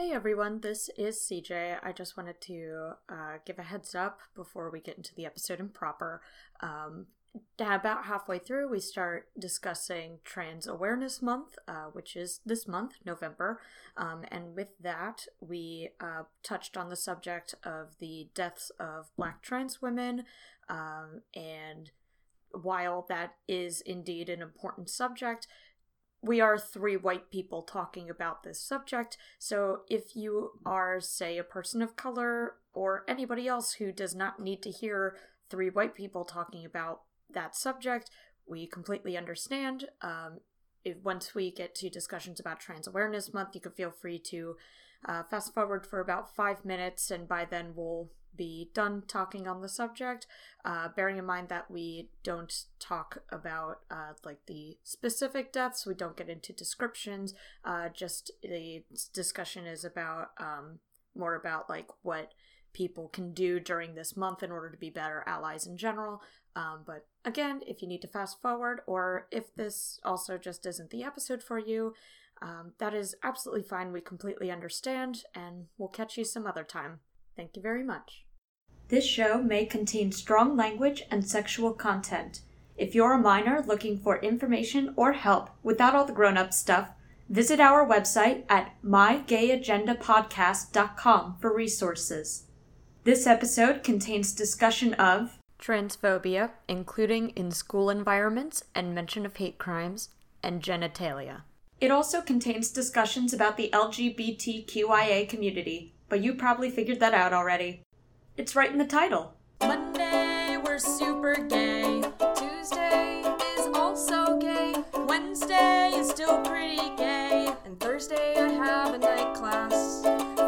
Hey everyone, this is CJ. I just wanted to uh, give a heads up before we get into the episode in proper. Um, about halfway through, we start discussing Trans Awareness Month, uh, which is this month, November. Um, and with that, we uh, touched on the subject of the deaths of black trans women. Um, and while that is indeed an important subject, we are three white people talking about this subject. So if you are, say, a person of color or anybody else who does not need to hear three white people talking about that subject, we completely understand. Um, if once we get to discussions about Trans Awareness Month, you can feel free to uh, fast forward for about five minutes, and by then we'll be done talking on the subject, uh, bearing in mind that we don't talk about uh, like the specific deaths, we don't get into descriptions. Uh, just the discussion is about um, more about like what people can do during this month in order to be better allies in general. Um, but again, if you need to fast forward, or if this also just isn't the episode for you, um, that is absolutely fine. We completely understand, and we'll catch you some other time. Thank you very much. This show may contain strong language and sexual content. If you're a minor looking for information or help without all the grown up stuff, visit our website at mygayagendapodcast.com for resources. This episode contains discussion of transphobia, including in school environments and mention of hate crimes, and genitalia. It also contains discussions about the LGBTQIA community, but you probably figured that out already. It's right in the title. Monday, we're super gay. Tuesday is also gay. Wednesday is still pretty gay. And Thursday, I have a night class.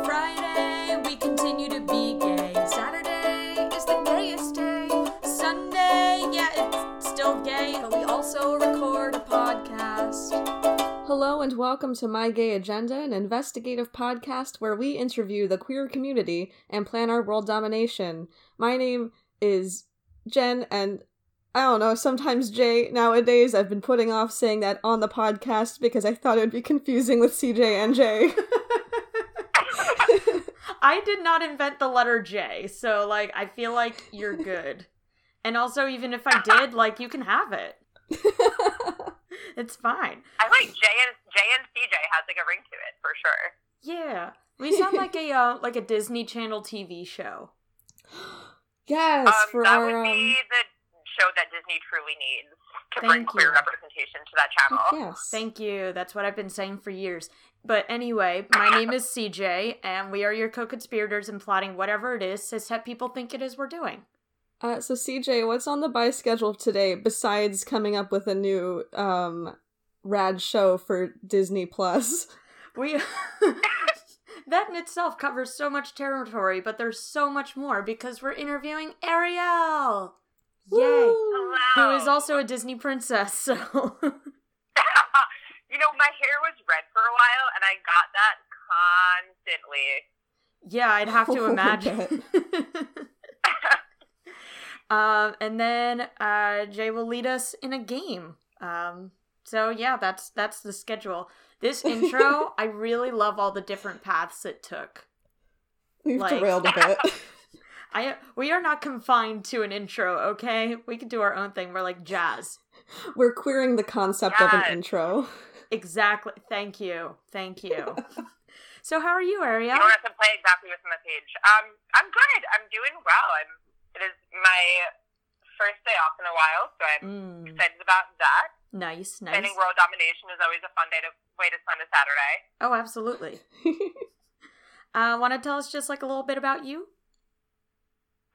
Friday, we continue to be gay. Saturday is the gayest day. Sunday, yeah, it's still gay, but we also record a podcast. Hello and welcome to My Gay Agenda, an investigative podcast where we interview the queer community and plan our world domination. My name is Jen, and I don't know, sometimes Jay nowadays. I've been putting off saying that on the podcast because I thought it would be confusing with CJ and Jay. I did not invent the letter J, so like I feel like you're good. and also even if I did, like you can have it. it's fine. I like J and J and CJ has like a ring to it for sure. Yeah, we sound like a uh, like a Disney Channel TV show. yes, Um, for that our would um, be the show that Disney truly needs to Thank bring queer representation to that channel. yes. Thank you. That's what I've been saying for years. But anyway, my name is CJ, and we are your co-conspirators in plotting whatever it is cishet people think it is we're doing. Uh, so CJ, what's on the buy schedule today besides coming up with a new um rad show for Disney Plus? We that in itself covers so much territory, but there's so much more because we're interviewing Ariel. Yay! Hello. Who is also a Disney princess, so you know, my hair was red for a while, and I got that constantly. yeah, I'd have to Oh, imagine. Um, and then uh, Jay will lead us in a game. Um, so yeah, that's that's the schedule. This intro, I really love all the different paths it took. We've Like- derailed a bit. I we are not confined to an intro, okay? We can do our own thing. We're like jazz. We're queering the concept of an intro. Exactly. Thank you. Thank you. so how are you, Ariel? You don't have to play exactly what's on the page. Um, I'm good. I'm doing well. I'm. It is my first day off in a while, so I'm Mm, excited about that. nice, nice. Planning world domination is always a fun day to way to spend a Saturday. Oh, absolutely. Uh, want to tell us just like a little bit about you?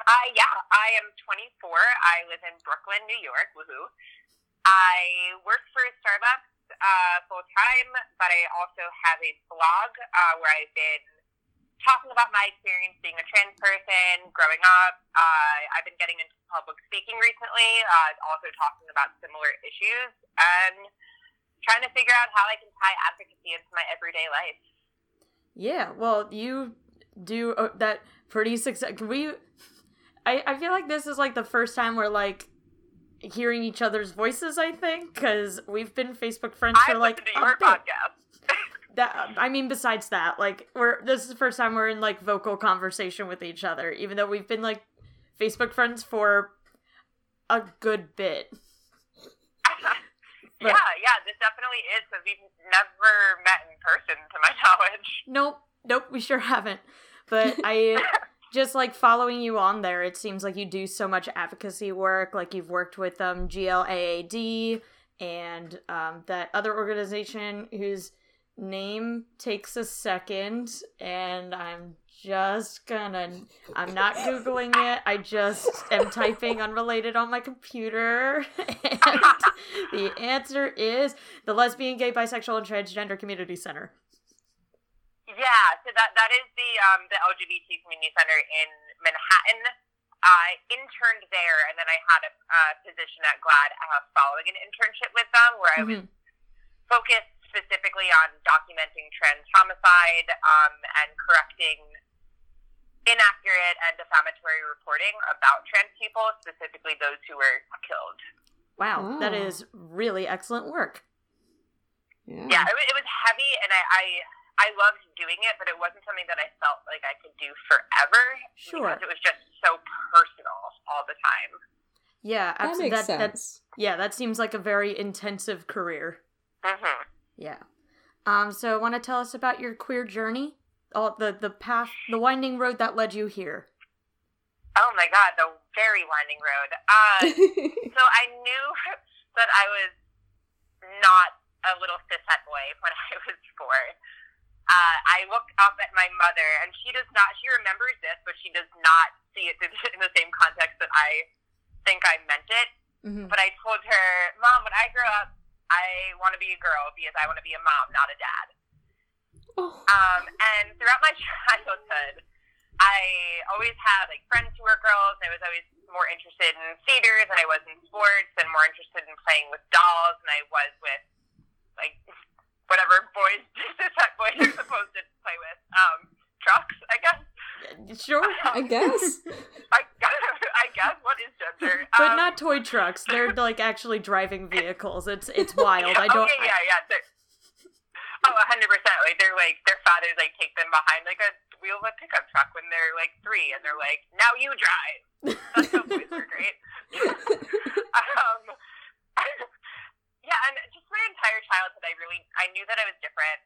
Uh, yeah, I am 24. I live in Brooklyn, New York. Woohoo! I work for Starbucks uh, full time, but I also have a blog uh, where I've been talking about my experience being a trans person, growing up. Uh, I've been getting into public speaking recently, uh, also talking about similar issues, and trying to figure out how I can tie advocacy into my everyday life. Yeah. Well, you do uh, that pretty success. Can we? I I feel like this is like the first time we're like hearing each other's voices. I think because we've been Facebook friends for I like listen to a bit. podcast. That I mean, besides that, like we're this is the first time we're in like vocal conversation with each other, even though we've been like Facebook friends for a good bit. But- yeah, yeah, this definitely is because we've never met in person, to my knowledge. Nope, nope, we sure haven't. But I just like following you on there. It seems like you do so much advocacy work. Like you've worked with um GLAAD and um that other organization whose name takes a second, and I'm just gonna. I'm not googling it. I just am typing unrelated on my computer, and the answer is the Lesbian, Gay, Bisexual, and Transgender Community Center. Yeah, so that that is the um the LGBT community center in Manhattan. I interned there, and then I had a uh, position at GLAAD uh, following an internship with them, where I was Mhm. focused specifically on documenting trans homicide um, and correcting inaccurate and defamatory reporting about trans people, specifically those who were killed. Wow, that Oh. is really excellent work. Yeah. Yeah, it, it was heavy, and I, I I loved doing it, but it wasn't something that I felt like I could do forever Sure. because it was just so personal all the time. Yeah, That absolutely. makes That, that, sense. yeah, that seems like a very intensive career. hmm Yeah. Um. So, want to tell us about your queer journey? All the the path, the winding road that led you here. Oh my god, the very winding road. Uh, so I knew that I was not a little cishet boy when I was four. Uh, I look up at my mother, and she does not. She remembers this, but she does not see it in the same context that I think I meant it. Mm-hmm. But I told her, "Mom, when I grow up, I want to be a girl because I want to be a mom, not a dad." oh. Um, and throughout my childhood, I always had like friends who were girls. And I was always more interested in theater than I was in sports, and more interested in playing with dolls than I was with like whatever boys that boys are supposed to play with. Um, trucks, I guess. Sure, I guess. I, I guess what is gender? but Um, not toy trucks. They're like actually driving vehicles. It's it's wild. I don't. Okay, yeah, yeah. They're, oh, a hundred percent. Like they're like their fathers like take them behind like a wheel of a pickup truck when they're like three, and they're like, "Now you drive." That's how boys are great. um, yeah, and just my entire childhood, I really I knew that I was different,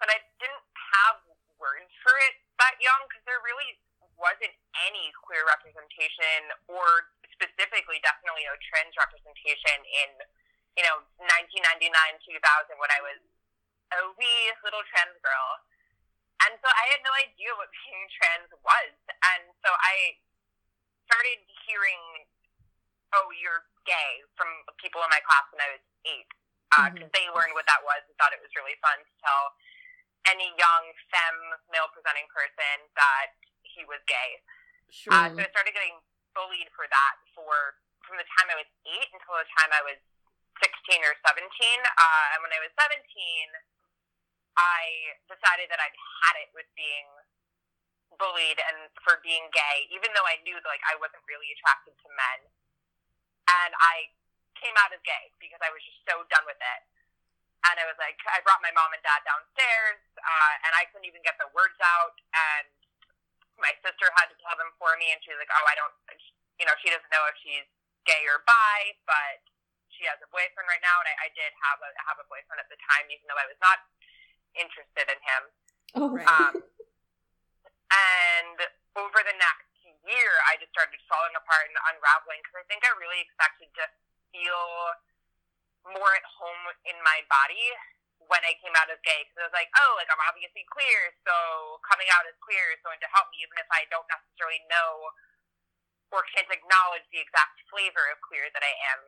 but I didn't have words for it that young because there really wasn't any queer representation or specifically definitely no trans representation in you know 1999 2000 when I was a wee little trans girl. And so I had no idea what being trans was. And so I started hearing oh you're gay from people in my class when I was eight. Uh, mm-hmm. Because they learned what that was and thought it was really fun to tell any young femme male presenting person that he was gay Sure. uh, so I started getting bullied for that for from the time I was eight until the time I was sixteen or seventeen. Uh, and when I was seventeen, I decided that I'd had it with being bullied and for being gay, even though I knew that like I wasn't really attracted to men. And I came out as gay because I was just so done with it. And I was like, I brought my mom and dad downstairs, uh, and I couldn't even get the words out. And my sister had to tell them for me, and she was like, "Oh, I don't, you know, she doesn't know if she's gay or bi, but she has a boyfriend right now." And I, I did have a have a boyfriend at the time, even though I was not interested in him. Oh. Right. Um, and over the next year, I just started falling apart and unraveling because I think I really expected to feel more at home in my body when I came out as gay because I was like, oh, like I'm obviously queer, so coming out as queer is going to help me, even if I don't necessarily know or can't acknowledge the exact flavor of queer that I am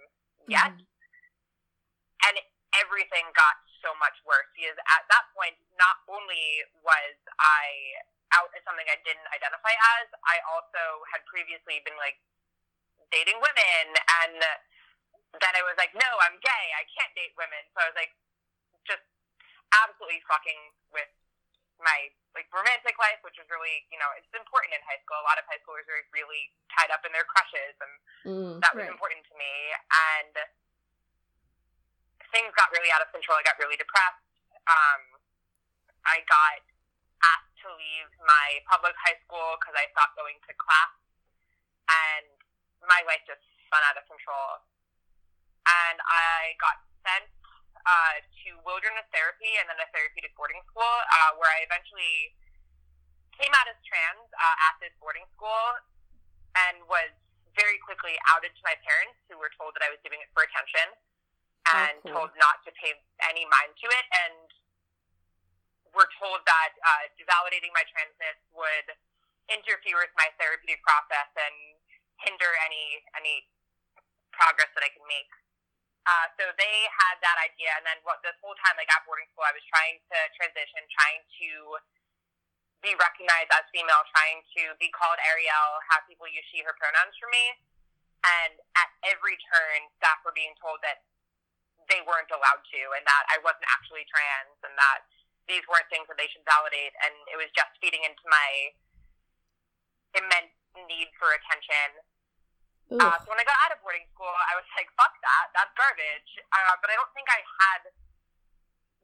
yet. Mm-hmm. And everything got so much worse because at that point, not only was I out as something I didn't identify as, I also had previously been like dating women and then I was like, no, I'm gay. I can't date women. So I was like, absolutely fucking with my like romantic life, which was really, you know, it's important in high school. A lot of high schoolers are really tied up in their crushes, and Mm. that was Right. important to me. And things got really out of control. I got really depressed. Um, I got asked to leave my public high school because I stopped going to class, and my life just spun out of control. And I got sent uh, to wilderness therapy and then a therapeutic boarding school, uh, where I eventually came out as trans uh, at this boarding school and was very quickly outed to my parents, who were told that I was doing it for attention and cool. told not to pay any mind to it, and were told that uh, validating my transness would interfere with my therapeutic process and hinder any any progress that I can make. Uh, so they had that idea, and then what this whole time, like at boarding school, I was trying to transition, trying to be recognized as female, trying to be called Ariel, have people use she, her pronouns for me. And at every turn, staff were being told that they weren't allowed to, and that I wasn't actually trans, and that these weren't things that they should validate. And it was just feeding into my immense need for attention. Uh, so when I got out of boarding school, I was like, fuck that, that's garbage. Uh, but I don't think I had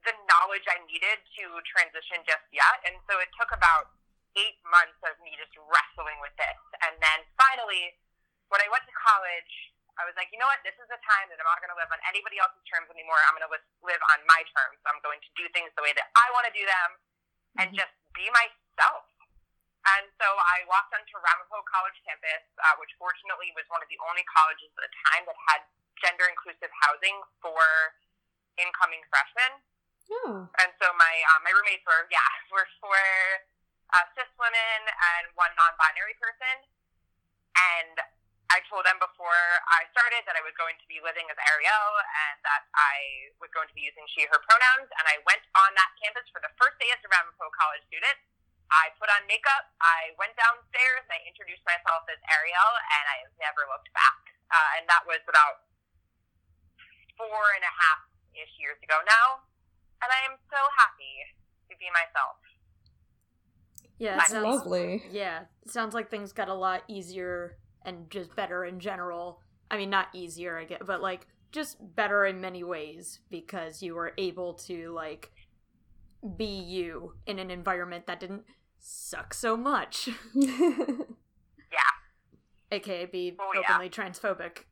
the knowledge I needed to transition just yet. And so it took about eight months of me just wrestling with this. And then finally, when I went to college, I was like, you know what? This is the time that I'm not going to live on anybody else's terms anymore. I'm going to live on my terms. I'm going to do things the way that I want to do them and Mhm. just be myself. And so I walked onto Ramapo College campus, uh, which fortunately was one of the only colleges at the time that had gender inclusive housing for incoming freshmen. Oh. And so my uh, my roommates were yeah were four uh, cis women and one non-binary person, and I told them before I started that I was going to be living as Ariel and that I was going to be using she her pronouns. And I went on that campus for the first day as a Ramapo College student. I put on makeup. I went downstairs I introduced myself as Ariel, and I have never looked back. Uh, and that was about four and a half ish years ago now and I am so happy to be myself. Yeah, it That's sounds Lovely. Yeah, it sounds like things got a lot easier and just better in general. I mean, not easier, I get, but like just better in many ways because you were able to like be you in an environment that didn't suck so much, Yeah, aka be Oh, yeah. openly transphobic.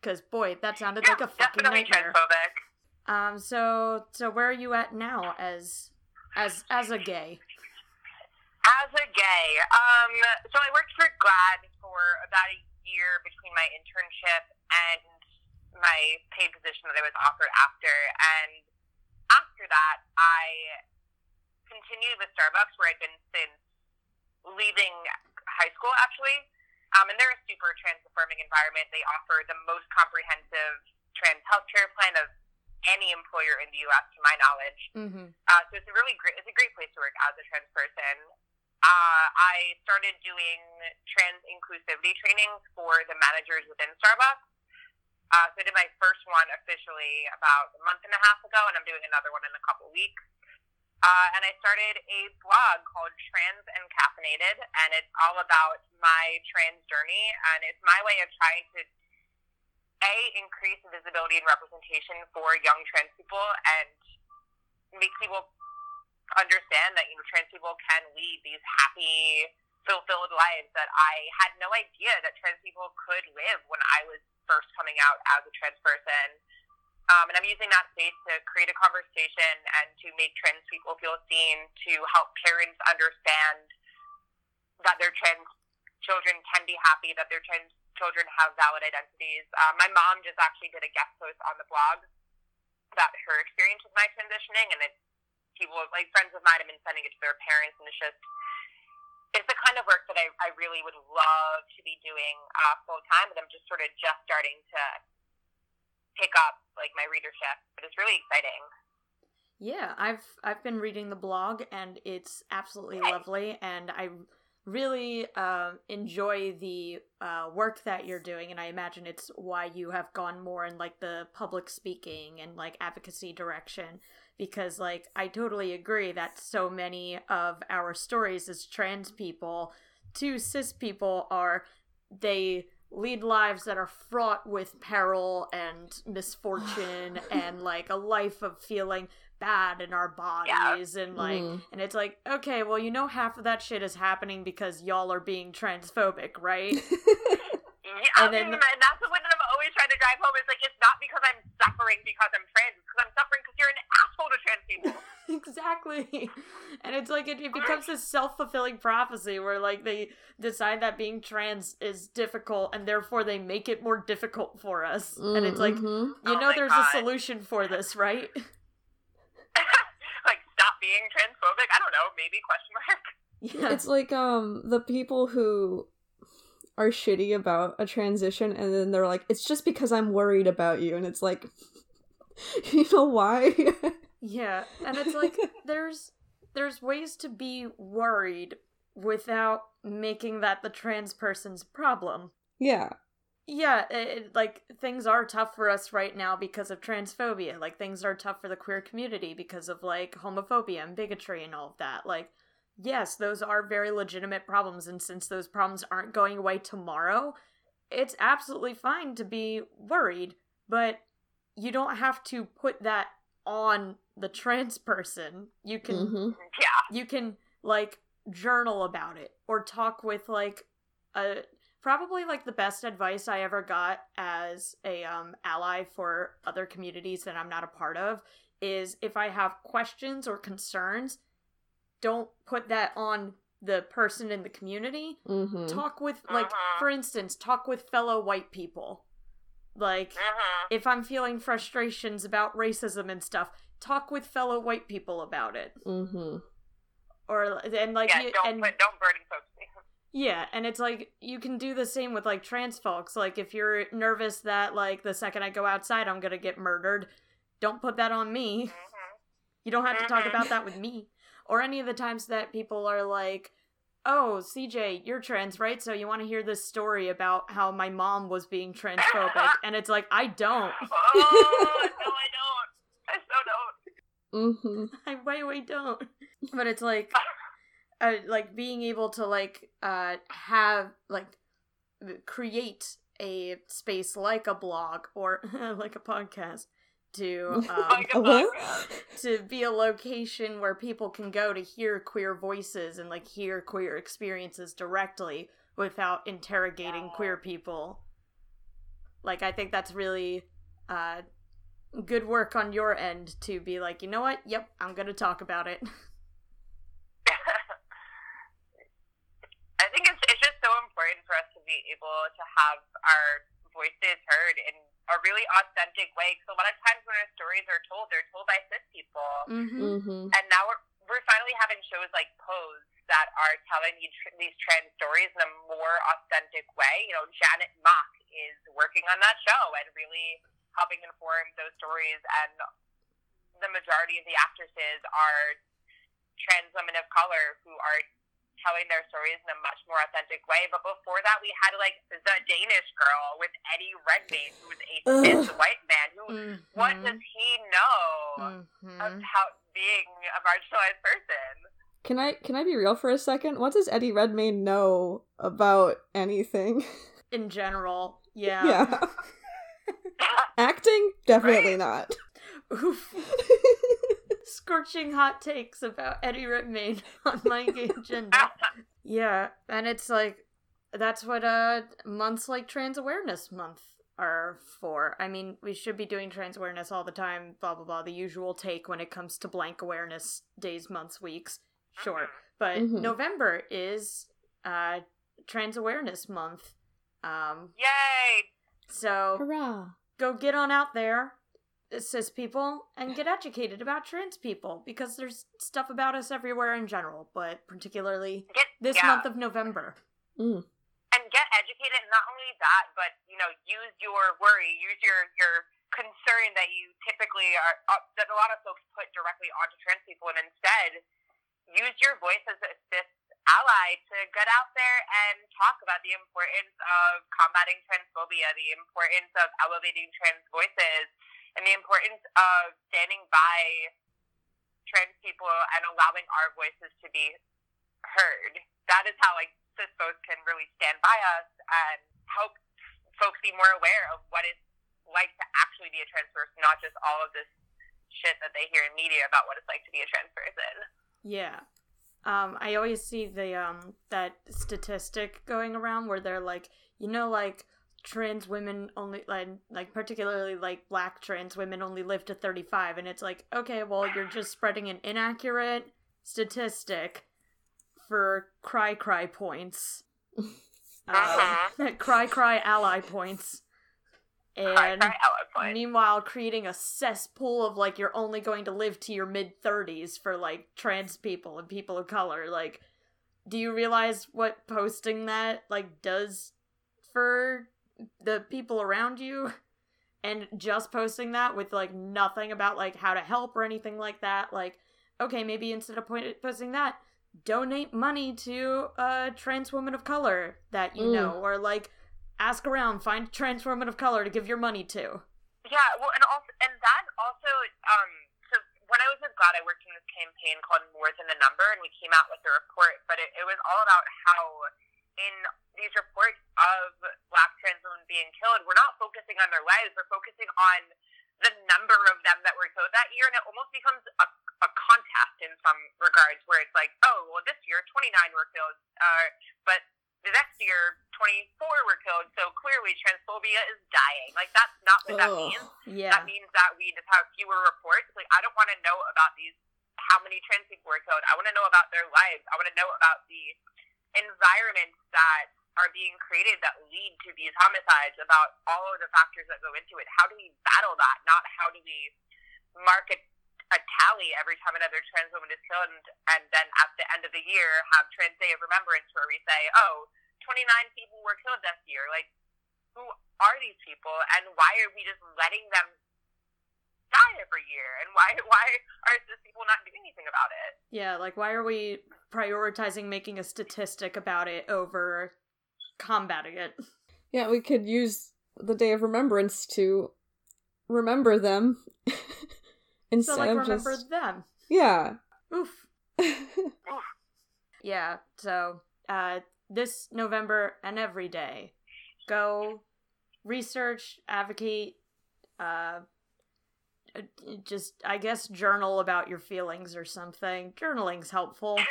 Because boy, that sounded yeah like a fucking nightmare. transphobic. Um, so so where are you at now as as as a gay? As a gay, um, so I worked for GLAAD for about a year between my internship and my paid position that I was offered after. And after that, I continued with Starbucks, where I'd been since leaving high school, actually. Um, and they're a super trans affirming environment. They offer the most comprehensive trans healthcare plan of any employer in the U.S., to my knowledge. Mm-hmm. Uh, so it's a really great, it's a great place to work as a trans person. Uh, I started doing trans inclusivity trainings for the managers within Starbucks. Uh, so I did my first one officially about a month and a half ago, and I'm doing another one in a couple weeks. Uh, and I started a blog called Trans and Caffeinated, and it's all about my trans journey, and it's my way of trying to a increase visibility and representation for young trans people and make people understand that you know trans people can lead these happy fulfilled lives that I had no idea that trans people could live when I was first coming out as a trans person. Um, and I'm using that space to create a conversation and to make trans people feel seen, to help parents understand that their trans children can be happy, that their trans children have valid identities. Uh, my mom just actually did a guest post on the blog about her experience with my transitioning, and it, people, like friends of mine, have been sending it to their parents, and it's just, it's the kind of work that I, I really would love to be doing uh, full time, but I'm just sort of just starting to pick up like my readership. But it's really exciting. Yeah, I've I've been reading the blog and it's absolutely Nice. lovely and I really um enjoy the uh, work that you're doing and I imagine it's why you have gone more in like the public speaking and like advocacy direction because like I totally agree that so many of our stories as trans people to cis people are they lead lives that are fraught with peril and misfortune and like a life of feeling bad in our bodies and like Mhm. and it's like okay well you know half of that shit is happening because y'all are being transphobic right Yeah, And then- and, that's the one that I'm always trying to drive home. is like it's not because I'm suffering because I'm trans. Because I'm suffering because you're an asshole to trans people. exactly and it's like it, it becomes this self-fulfilling prophecy where like they decide that being trans is difficult and therefore they make it more difficult for us and it's like Mhm. you Oh know my there's God. a solution for this right like stop being transphobic. I don't know. Maybe question mark. yeah It's like um the people who are shitty about a transition and then they're like, it's just because I'm worried about you, and it's like, you know why? Yeah, and it's like there's there's ways to be worried without making that the trans person's problem. yeah. Yeah, it, like things are tough for us right now because of transphobia. Like things are tough for the queer community because of like homophobia and bigotry and all of that. Like yes, those are very legitimate problems and since those problems aren't going away tomorrow, it's absolutely fine to be worried, but you don't have to put that on the trans person. You can hmm Yeah. you can like journal about it or talk with like a probably like the best advice I ever got as a um ally for other communities that I'm not a part of is if I have questions or concerns don't put that on the person in the community hmm talk with like Mhm. for instance talk with fellow white people like Mm-hmm. if i'm feeling frustrations about racism and stuff talk with fellow white people about it Mm-hmm. or and like yeah. you- Don't and put, don't burden folks. yeah and it's like you can do the same with like trans folks like if you're nervous that like the second i go outside i'm gonna get murdered don't put that on me hmm you don't have to talk Mhm. about that with me or any of the times that people are like oh cj you're trans right so you want to hear this story about how my mom was being transphobic and it's like i don't Oh no, I don't. I so don't. Mm-hmm. I way way don't. But it's like, uh, like being able to like uh have like create a space like a blog or like a podcast to um, Like a a what? podcast. to be a location where people can go to hear queer voices and like hear queer experiences directly without interrogating queer people. Like I think that's really uh good work on your end to be like, you know what? Yep, I'm going to talk about it. I think it's it's just so important for us to be able to have our voices heard in a really authentic way. Because a lot of times when our stories are told, they're told by cis people, Mhm. hmm and now we're we're finally having shows like Pose that are telling you tr- these trans stories in a more authentic way. You know, Janet Mock is working on that show and really helping inform those stories, and the majority of the actresses are trans women of color who are telling their stories in a much more authentic way. But before that, we had like the Danish girl with Eddie Redmayne, who was a Ugh. cis white man. Who, what Mhm. does he know Mhm. of how being a marginalized person? Can I can I be real for a second? What does Eddie Redmayne know about anything? In general, yeah. yeah. Acting? Definitely Right? not. Oof. Scorching hot takes about Eddie Redmayne on my agenda. Yeah, and it's like that's what uh months like Trans Awareness Month are for. I mean, we should be doing trans awareness all the time, blah blah blah, the usual take when it comes to blank awareness days, months, weeks. Sure. But Mhm. November is uh Trans Awareness Month. Um Yay! so Hurrah. go get on out there cis people and get educated about trans people because there's stuff about us everywhere in general but particularly Get this yeah. month of november Mm. and get educated. And not only that, but you know, use your worry, use your your concern that you typically are uh, that a lot of folks put directly onto trans people, and instead use your voice as a cis ally to get out there and talk about the importance of combating transphobia, the importance of elevating trans voices, and the importance of standing by trans people and allowing our voices to be heard. That is how like cis folks can really stand by us and help folks be more aware of what it's like to actually be a trans person, not just all of this shit that they hear in media about what it's like to be a trans person. Yeah. Um, I always see the um that statistic going around where they're like, you know, like trans women only like like particularly like black trans women only live to 35 and it's like okay well you're just spreading an inaccurate statistic for cry cry points Uh-huh. um, cry cry ally points Cry, and cry, ally point. meanwhile creating a cesspool of like you're only going to live to your mid 30s for like trans people and people of color like do you realize what posting that like does for the people around you and just posting that with like nothing about like how to help or anything like that like okay maybe instead of point- posting that donate money to a trans woman of color that you Mm. know or like ask around find a trans woman of color to give your money to Yeah, well, and also, and that also, um, so when I was with GLAAD, I worked in this campaign called More Than a Number, and we came out with a report, but it, it was all about how in these reports of black trans women being killed, we're not focusing on their lives, we're focusing on the number of them that were killed that year, and it almost becomes a, a contest in some regards, where it's like, oh, well, this year 29 were killed, uh, but the next year 24 were killed, so clearly transphobia is dying. Like, that's not what that means yeah that means that we just have fewer reports. Like, I don't want to know about these, how many trans people were killed. I want to know about their lives. I want to know about the environments that are being created that lead to these homicides, about all of the factors that go into it. How do we battle that? Not how do we mark a, a tally every time another trans woman is killed, and, and then at the end of the year have Trans Day of Remembrance where we say, oh, 29 people were killed this year. Like, who are these people, and why are we just letting them die every year? And why why are these people not doing anything about it? yeah like why are we prioritizing making a statistic about it over combating it. Yeah, we could use the Day of Remembrance to remember them instead so like of remember just them. Yeah. oof. Yeah so uh this november and every day go research advocate uh uh, just i guess journal about your feelings or something. Journaling's helpful.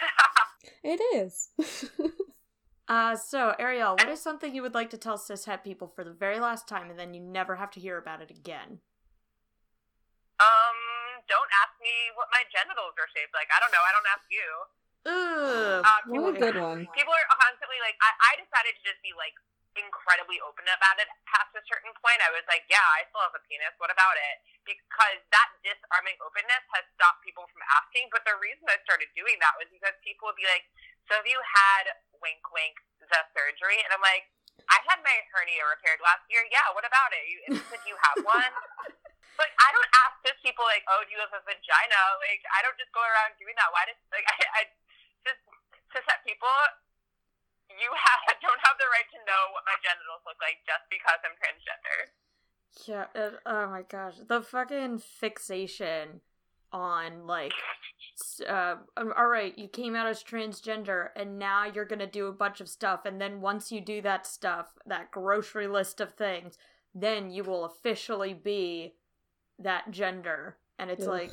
It is. Uh so ariel what is something you would like to tell cishet people for the very last time and then you never have to hear about it again Um, don't ask me what my genitals are shaped like. I don't know. I don't ask you. Ugh, Uh, what a good one. people are constantly like, I, I decided to just be like incredibly open about it past a certain point. I was like, yeah, I still have a penis. What about it? Because that disarming openness has stopped people from asking. But the reason I started doing that was because people would be like, so have you had wink wink the surgery? And I'm like, I had my hernia repaired last year. Yeah, what about it? You, did you have one? but I don't ask cis people like, oh, do you have a vagina? Like, I don't just go around doing that. Why does like I, I just cis people? You have don't have the right to know what my genitals look like just because I'm transgender. Yeah. uh, oh my gosh, the fucking fixation on like, uh, um, all right, you came out as transgender, and now you're gonna do a bunch of stuff, and then once you do that stuff, that grocery list of things, then you will officially be that gender, and it's Ugh. like,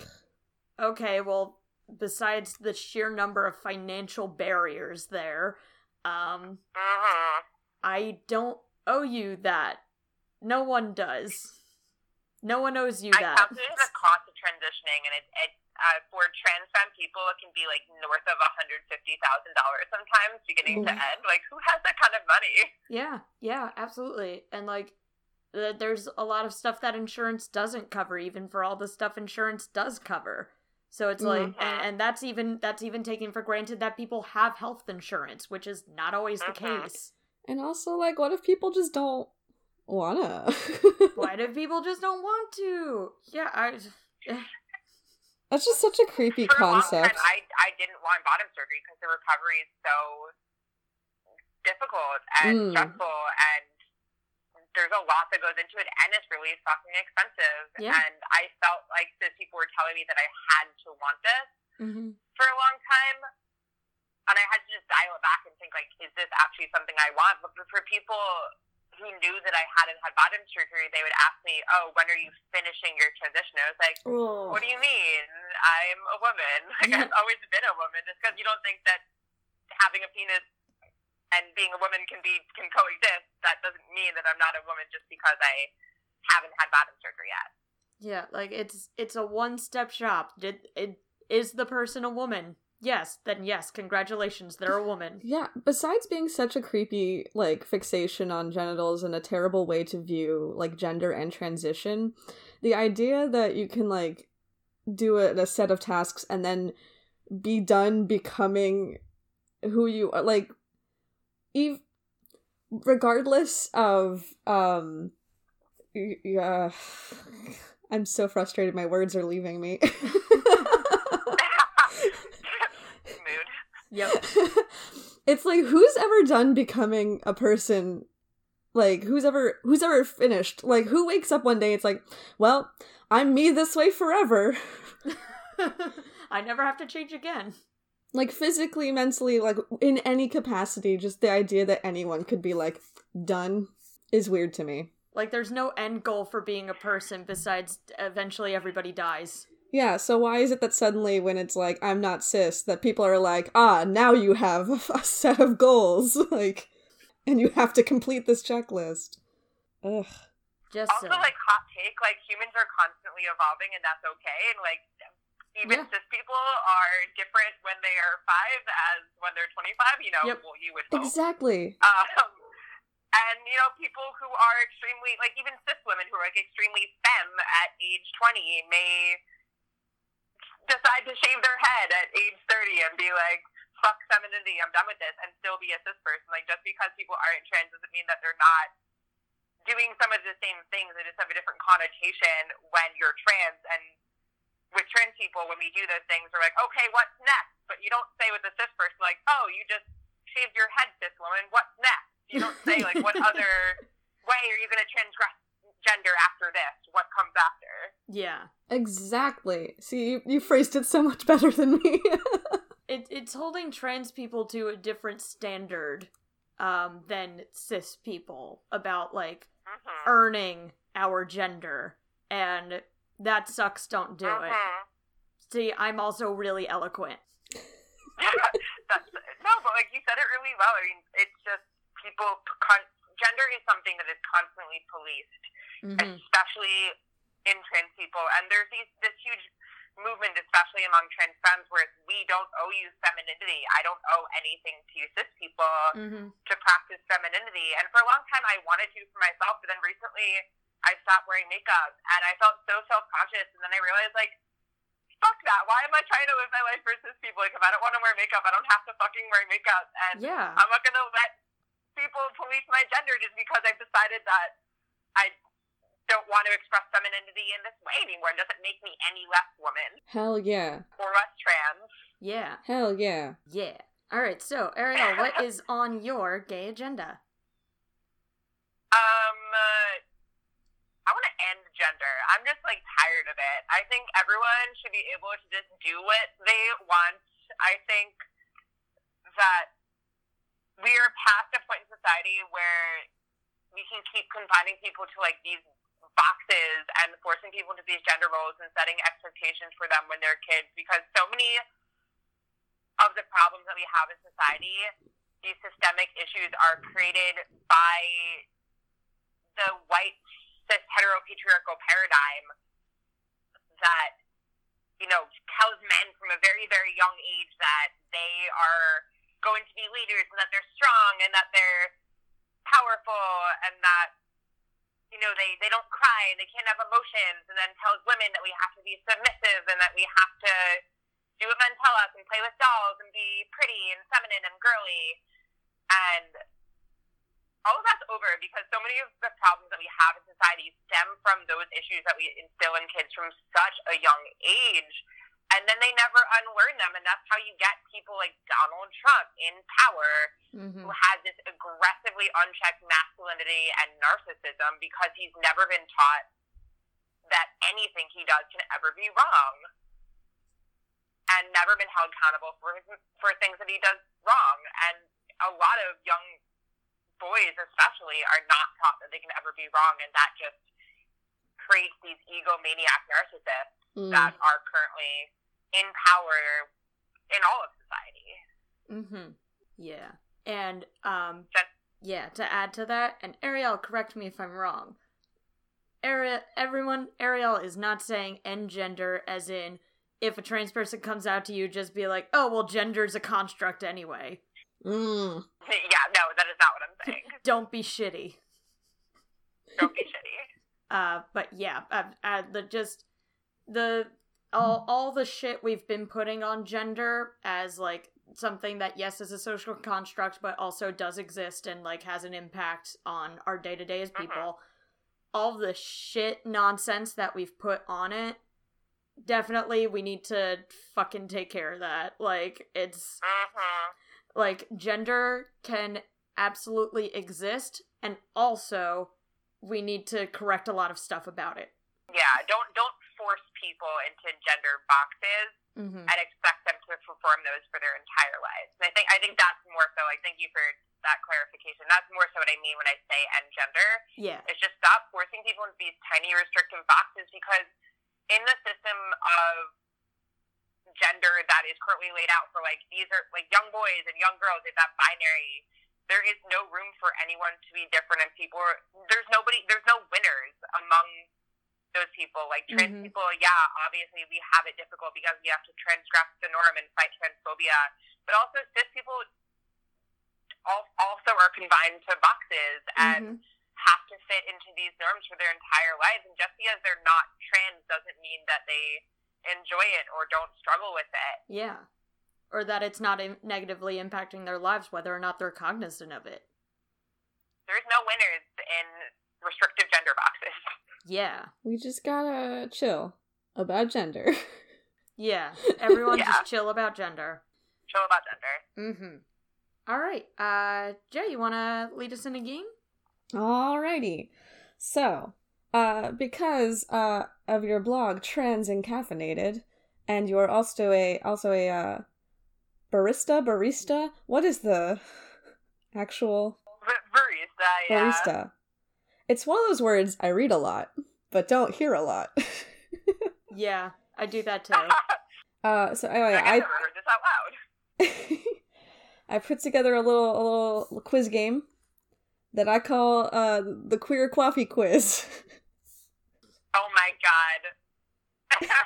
okay, well, besides the sheer number of financial barriers there, um, Mm-hmm. I don't owe you that. No one does. No one owes you I that. calculated the cost of transitioning, and it, it uh, for trans femme people, it can be like north of $150,000 sometimes, beginning to end. Like, who has that kind of money? Yeah, yeah, absolutely. And like th- there's a lot of stuff that insurance doesn't cover even for all the stuff insurance does cover. So it's like Mhm. and, and that's even that's even taken for granted that people have health insurance, which is not always the Mhm. case. And also, like, what if people just don't wanna? Why do people just don't want to? Yeah, I That's just such a creepy For a long concept. time, I, I didn't want bottom surgery because the recovery is so difficult and Mm. stressful, and there's a lot that goes into it, and it's really fucking expensive. Yeah. And I felt like these people were telling me that I had to want this Mhm. for a long time, and I had to just dial it back and think like, is this actually something I want? But for people who knew that I hadn't had bottom surgery, they would ask me, "Oh, when are you finishing your transition?" I was like, Oh. "What do you mean? I'm a woman. Like Yeah. I've always been a woman. Just because you don't think that having a penis and being a woman can be can coexist, that doesn't mean that I'm not a woman just because I haven't had bottom surgery yet." Yeah, like it's it's a one step shop. Did it is the person a woman? Yes, then yes, congratulations, they're a woman. Yeah, besides being such a creepy like fixation on genitals and a terrible way to view like gender and transition, the idea that you can like do a, a set of tasks and then be done becoming who you are like ev- regardless of um yeah I'm so frustrated my words are leaving me. Yep. it's like who's ever done becoming a person like who's ever who's ever finished like who wakes up one day it's like well i'm me this way forever I never have to change again. like physically mentally like in any capacity just the idea that anyone could be like done is weird to me Like there's no end goal for being a person besides eventually everybody dies. Yeah so why is it that suddenly when it's like i'm not cis that people are like ah now you have a set of goals like and you have to complete this checklist ugh Just also so. like hot take like humans are constantly evolving and that's okay and like even Yeah. cis people are different when they are five as when they're 25 you know Yep. well you would hope exactly um, and you know people who are extremely like even cis women who are like extremely femme at age 20 may decide to shave their head at age 30 and be like fuck femininity i'm done with this and still be a cis person. Like just because people aren't trans doesn't mean that they're not doing some of the same things. They just have a different connotation when you're trans. And with trans people when we do those things we're like okay what's next? But you don't say with a cis person like oh you just shaved your head cis woman what's next? You don't say like what other way are you going to transgress gender after this what comes after yeah. Exactly. See, you, you phrased it so much better than me. It it's holding trans people to a different standard um than cis people about like mm-hmm. earning our gender and that sucks don't do it. Mhm. See, I'm also really eloquent. That's, no, but like you said it really well. I mean, it's just people. Con- gender is something that is constantly policed, Mhm. especially in trans people. And there's these this huge movement, especially among trans femmes, where we don't owe you femininity. I don't owe anything to you cis people Mhm. to practice femininity. And for a long time, I wanted to for myself, but then recently, I stopped wearing makeup, and I felt so self conscious. And then I realized, like, fuck that. Why am I trying to live my life for cis people? Like, if I don't want to wear makeup, I don't have to fucking wear makeup. And Yeah. I'm not gonna let people police my gender just because I've decided that I don't want to express femininity in this way anymore. It doesn't make me any less woman Hell yeah. or less trans. Yeah. Hell yeah. Yeah. All right. So, Ariel, what is on your gay agenda? Um, uh, I want to end gender. I'm just like tired of it. I think everyone should be able to just do what they want. I think that we are past a point in society where we can keep confining people to like these boxes and forcing people into these gender roles and setting expectations for them when they're kids because so many of the problems that we have in society, these systemic issues are created by the white cis heteropatriarchal paradigm that you know tells men from a very very young age that they are going to be leaders and that they're strong and that they're powerful and that you know they they don't cry they can't have emotions and then tells women that we have to be submissive and that we have to do what men tell us and play with dolls and be pretty and feminine and girly and all of that's over because so many of the problems that we have in society stem from those issues that we instill in kids from such a young age. And then they never unlearn them. And that's how you get people like Donald Trump in power Mm-hmm. who has this aggressively unchecked masculinity and narcissism because he's never been taught that anything he does can ever be wrong and never been held accountable for his, for things that he does wrong. And a lot of young boys especially are not taught that they can ever be wrong, and that just creates these egomaniac narcissists Mm. that are currently in power in all of society. Mm-hmm. Yeah. And um Just- yeah, to add to that, and Ariel, correct me if I'm wrong. Ariel everyone Ariel is not saying end gender as in if a trans person comes out to you, just be like, oh well gender's a construct anyway. Mm. yeah, no, that is not what I'm saying. Don't be shitty. Don't be shitty. Uh, but yeah, uh, uh, the just the all all the shit we've been putting on gender as like something that yes is a social construct, but also does exist and like has an impact on our day to day as people. All the shit nonsense that we've put on it, definitely we need to fucking take care of that. Like it's hmm like gender can absolutely exist and also we need to correct a lot of stuff about it Yeah, don't don't people into gender boxes mm-hmm. and expect them to perform those for their entire lives. And I think I think that's more so. Like, thank you for that clarification. That's more so what I mean when I say end gender. yeah It's just stop forcing people into these tiny restrictive boxes because in the system of gender that is currently laid out for like these are like young boys and young girls in that binary there is no room for anyone to be different and people are, there's nobody there's no winners among those people like trans Mhm. people yeah obviously we have it difficult because we have to transgress the norm and fight transphobia but also cis people also are confined to boxes and Mhm. have to fit into these norms for their entire lives. And just because they're not trans doesn't mean that they enjoy it or don't struggle with it. yeah or that it's not negatively impacting their lives whether or not they're cognizant of it There's no winners in restrictive gender boxes. Yeah We just gotta chill about gender. yeah everyone Yeah. just chill about gender Chill about gender. mm-hmm all right uh jay you want to lead us in a game Alrighty. So, uh, because uh, of your blog Trans and Caffeinated, and you're also a also a uh, barista, barista. What is the actual barista, yeah. barista? It's one of those words I read a lot, but don't hear a lot. yeah i do that too uh, so anyway, I've I never heard this out loud. I put together a little a little quiz game that I call uh, the queer coffee quiz. Oh my god.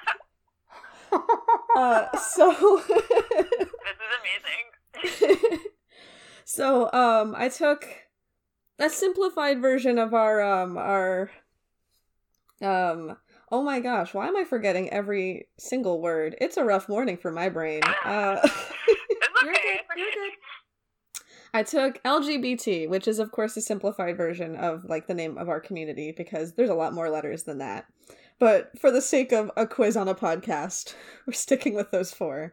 uh, so. this is amazing. so um I took a simplified version of our um our um oh my gosh, why am I forgetting every single word? It's a rough morning for my brain. Uh you're good you're good I took LGBT, which is of course a simplified version of like the name of our community because there's a lot more letters than that. But for the sake of a quiz on a podcast, we're sticking with those four.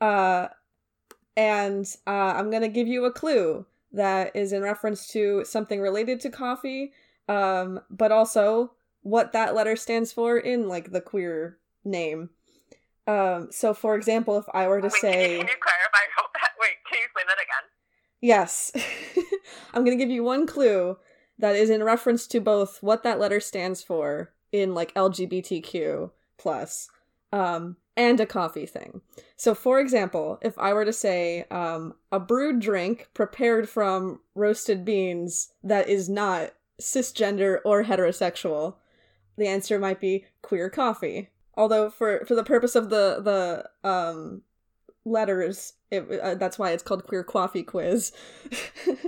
Uh and uh, I'm gonna give you a clue that is in reference to something related to coffee, um, but also what that letter stands for in like the queer name. Um, so, for example, if I were to Wait, say can you, can you clarify? Wait, can you explain that again? yes, I'm gonna give you one clue that is in reference to both what that letter stands for in like LGBTQ plus, um, and a coffee thing. So, for example, if I were to say um, a brewed drink prepared from roasted beans that is not cisgender or heterosexual, the answer might be queer coffee. Although, for for the purpose of the the um, letters, it, uh, that's why it's called queer coffee quiz.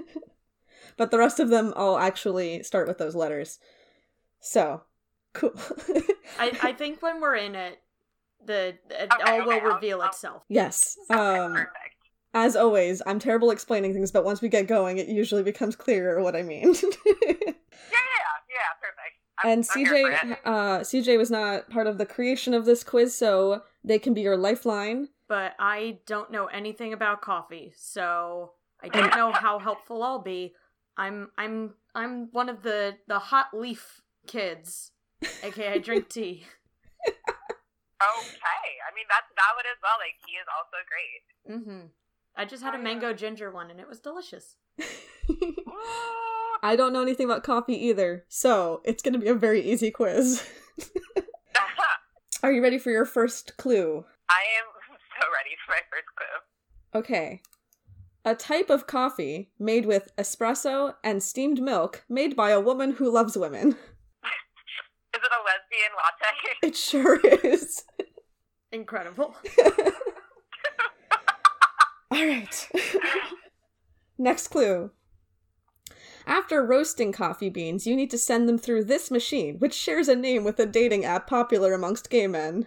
but the rest of them all actually start with those letters. So, cool. I, I think when we're in it, the it Okay, all will I'll- reveal I'll- itself. yes. Okay, Um, perfect. as always, I'm terrible explaining things, but once we get going, it usually becomes clearer what I mean. Yeah, yeah, yeah, perfect. I'm, and I'm CJ, uh, CJ was not part of the creation of this quiz, so they can be your lifeline. But I don't know anything about coffee, so I don't know how helpful I'll be. I'm I'm I'm one of the the hot leaf kids, aka I drink tea. Okay, I mean that's valid as well. Like he is also great. Mm-hmm. I just had a mango ginger one, and it was delicious. I don't know anything about coffee either, so it's gonna be a very easy quiz. Are you ready for your first clue? I am so ready for my first clue. Okay. A type of coffee made with espresso and steamed milk made by a woman who loves women. Is it a lesbian latte? It sure is. Incredible. All right. Next clue. After roasting coffee beans, you need to send them through this machine, which shares a name with a dating app popular amongst gay men.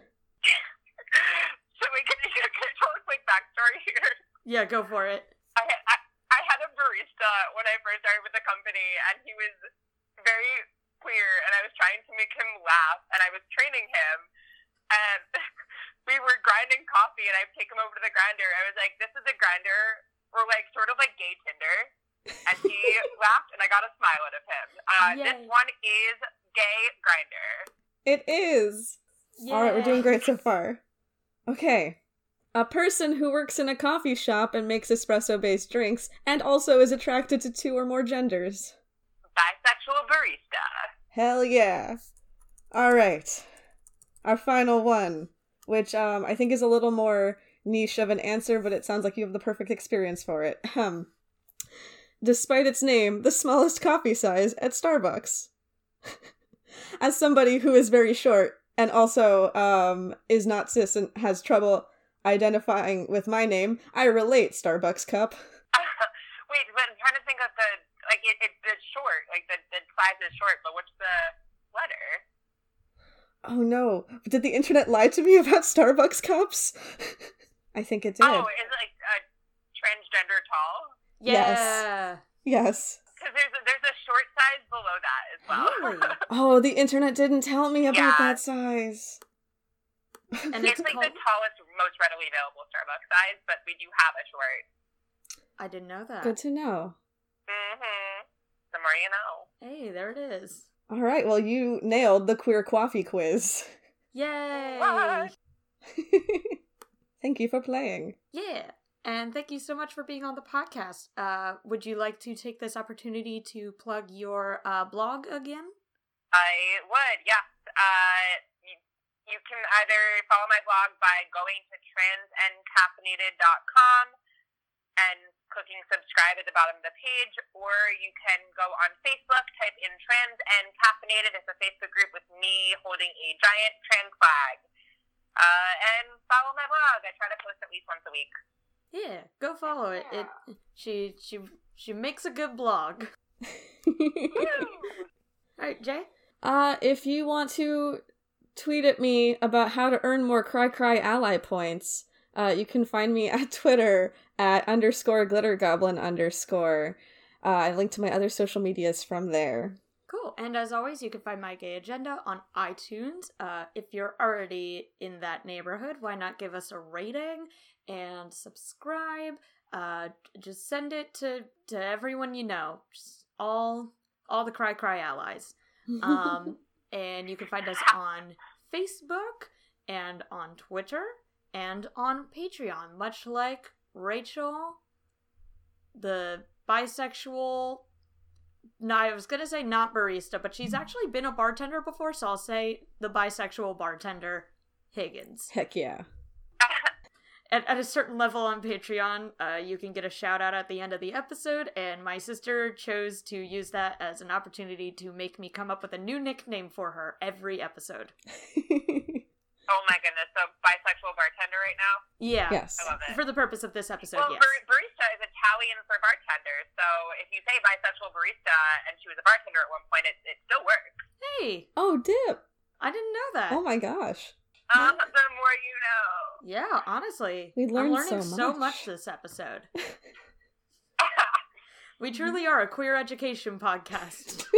so we can, can I tell a quick backstory here? Yeah, go for it. I, I I had a barista when I first started with the company, and he was very queer, and I was trying to make him laugh, and I was training him, and we were grinding coffee, and I'd take him over to the grinder. I was like, "This is a grinder, or like sort of like gay Tinder," and he laughed, and I got a smile out of him. Uh, this one is gay grinder. It is. All right, we're doing great so far. Okay. A person who works in a coffee shop and makes espresso based drinks and also is attracted to two or more genders. Bisexual barista. Hell yeah. All right. Our final one, which um I think is a little more niche of an answer, but it sounds like you have the perfect experience for it. Despite its name, the smallest coffee size at Starbucks. As somebody who is very short and also um is not cis and has trouble identifying with my name, I relate Starbucks cup. Wait, but I'm trying to think of the like it, it the short, like the the size is short, but what's the letter? Oh no, did the internet lie to me about Starbucks cups? I think it did. Oh, is it like uh, transgender tall? Yes. Yes. Because there's a, there's a short size below that as well. Really? Oh, the internet didn't tell me about Yeah. that size. And it's it's like called. the tallest, most readily available Starbucks size, but we do have a short. I didn't know that. Good to know. Mm-hmm. The more you know. Hey, there it is. All right, well, you nailed the queer coffee quiz. Yay! What? Thank you for playing. Yeah. And thank you so much for being on the podcast. Uh, would you like to take this opportunity to plug your uh, blog again? I would, yes. Uh, you, you can either follow my blog by going to transandcaffeinated.com and clicking subscribe at the bottom of the page, or you can go on Facebook, type in Trans and Caffeinated. It's a Facebook group with me holding a giant trans flag. Uh, and follow my blog. I try to post at least once a week. Yeah, go follow it. It she she she makes a good blog. All right, Jay. uh, if you want to tweet at me about how to earn more Cry Cry ally points, uh, you can find me at Twitter at underscore glitter goblin underscore. Uh, I link to my other social medias from there. Cool. And as always, you can find My Gay Agenda on iTunes. Uh, if you're already in that neighborhood, why not give us a rating and subscribe? Uh, just send it to, to everyone you know. Just all all the Cry Cry allies. Um, and you can find us on Facebook and on Twitter and on Patreon, much like Rachel, the bisexual. No, I was gonna say not barista, but she's actually been a bartender before, so I'll say the bisexual bartender Higgins. Heck yeah. At, at a certain level on Patreon, uh, you can get a shout out at the end of the episode, and my sister chose to use that as an opportunity to make me come up with a new nickname for her every episode. Oh my goodness. So, bisexual bartender right now? Yeah. yes. I love it. For the purpose of this episode, well, yes. bar- barista is Italian for bartender. So if you say bisexual barista and she was a bartender at one point, it, it still works. Hey, Oh, dip. I didn't know that. Oh my gosh. Um, the more you know. Yeah, honestly. We learned I'm learning so so much. much this episode. We truly are a queer education podcast.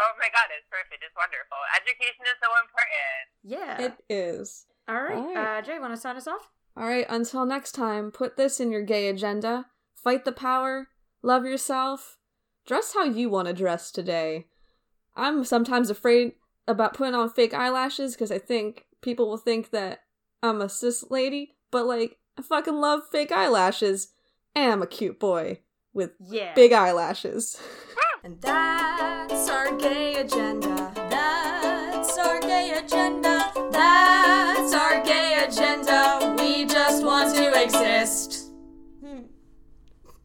oh my god, it's perfect. It's wonderful. Education is so important. Yeah. It is. All right. All right. Uh, Jay, want to sign us off? All right, until next time, put this in your gay agenda. Fight the power, love yourself, dress how you want to dress today. I'm sometimes afraid about putting on fake eyelashes because I think people will think that I'm a cis lady, but like, I fucking love fake eyelashes, and I'm a cute boy. with Yeah. big eyelashes. And that's our gay agenda.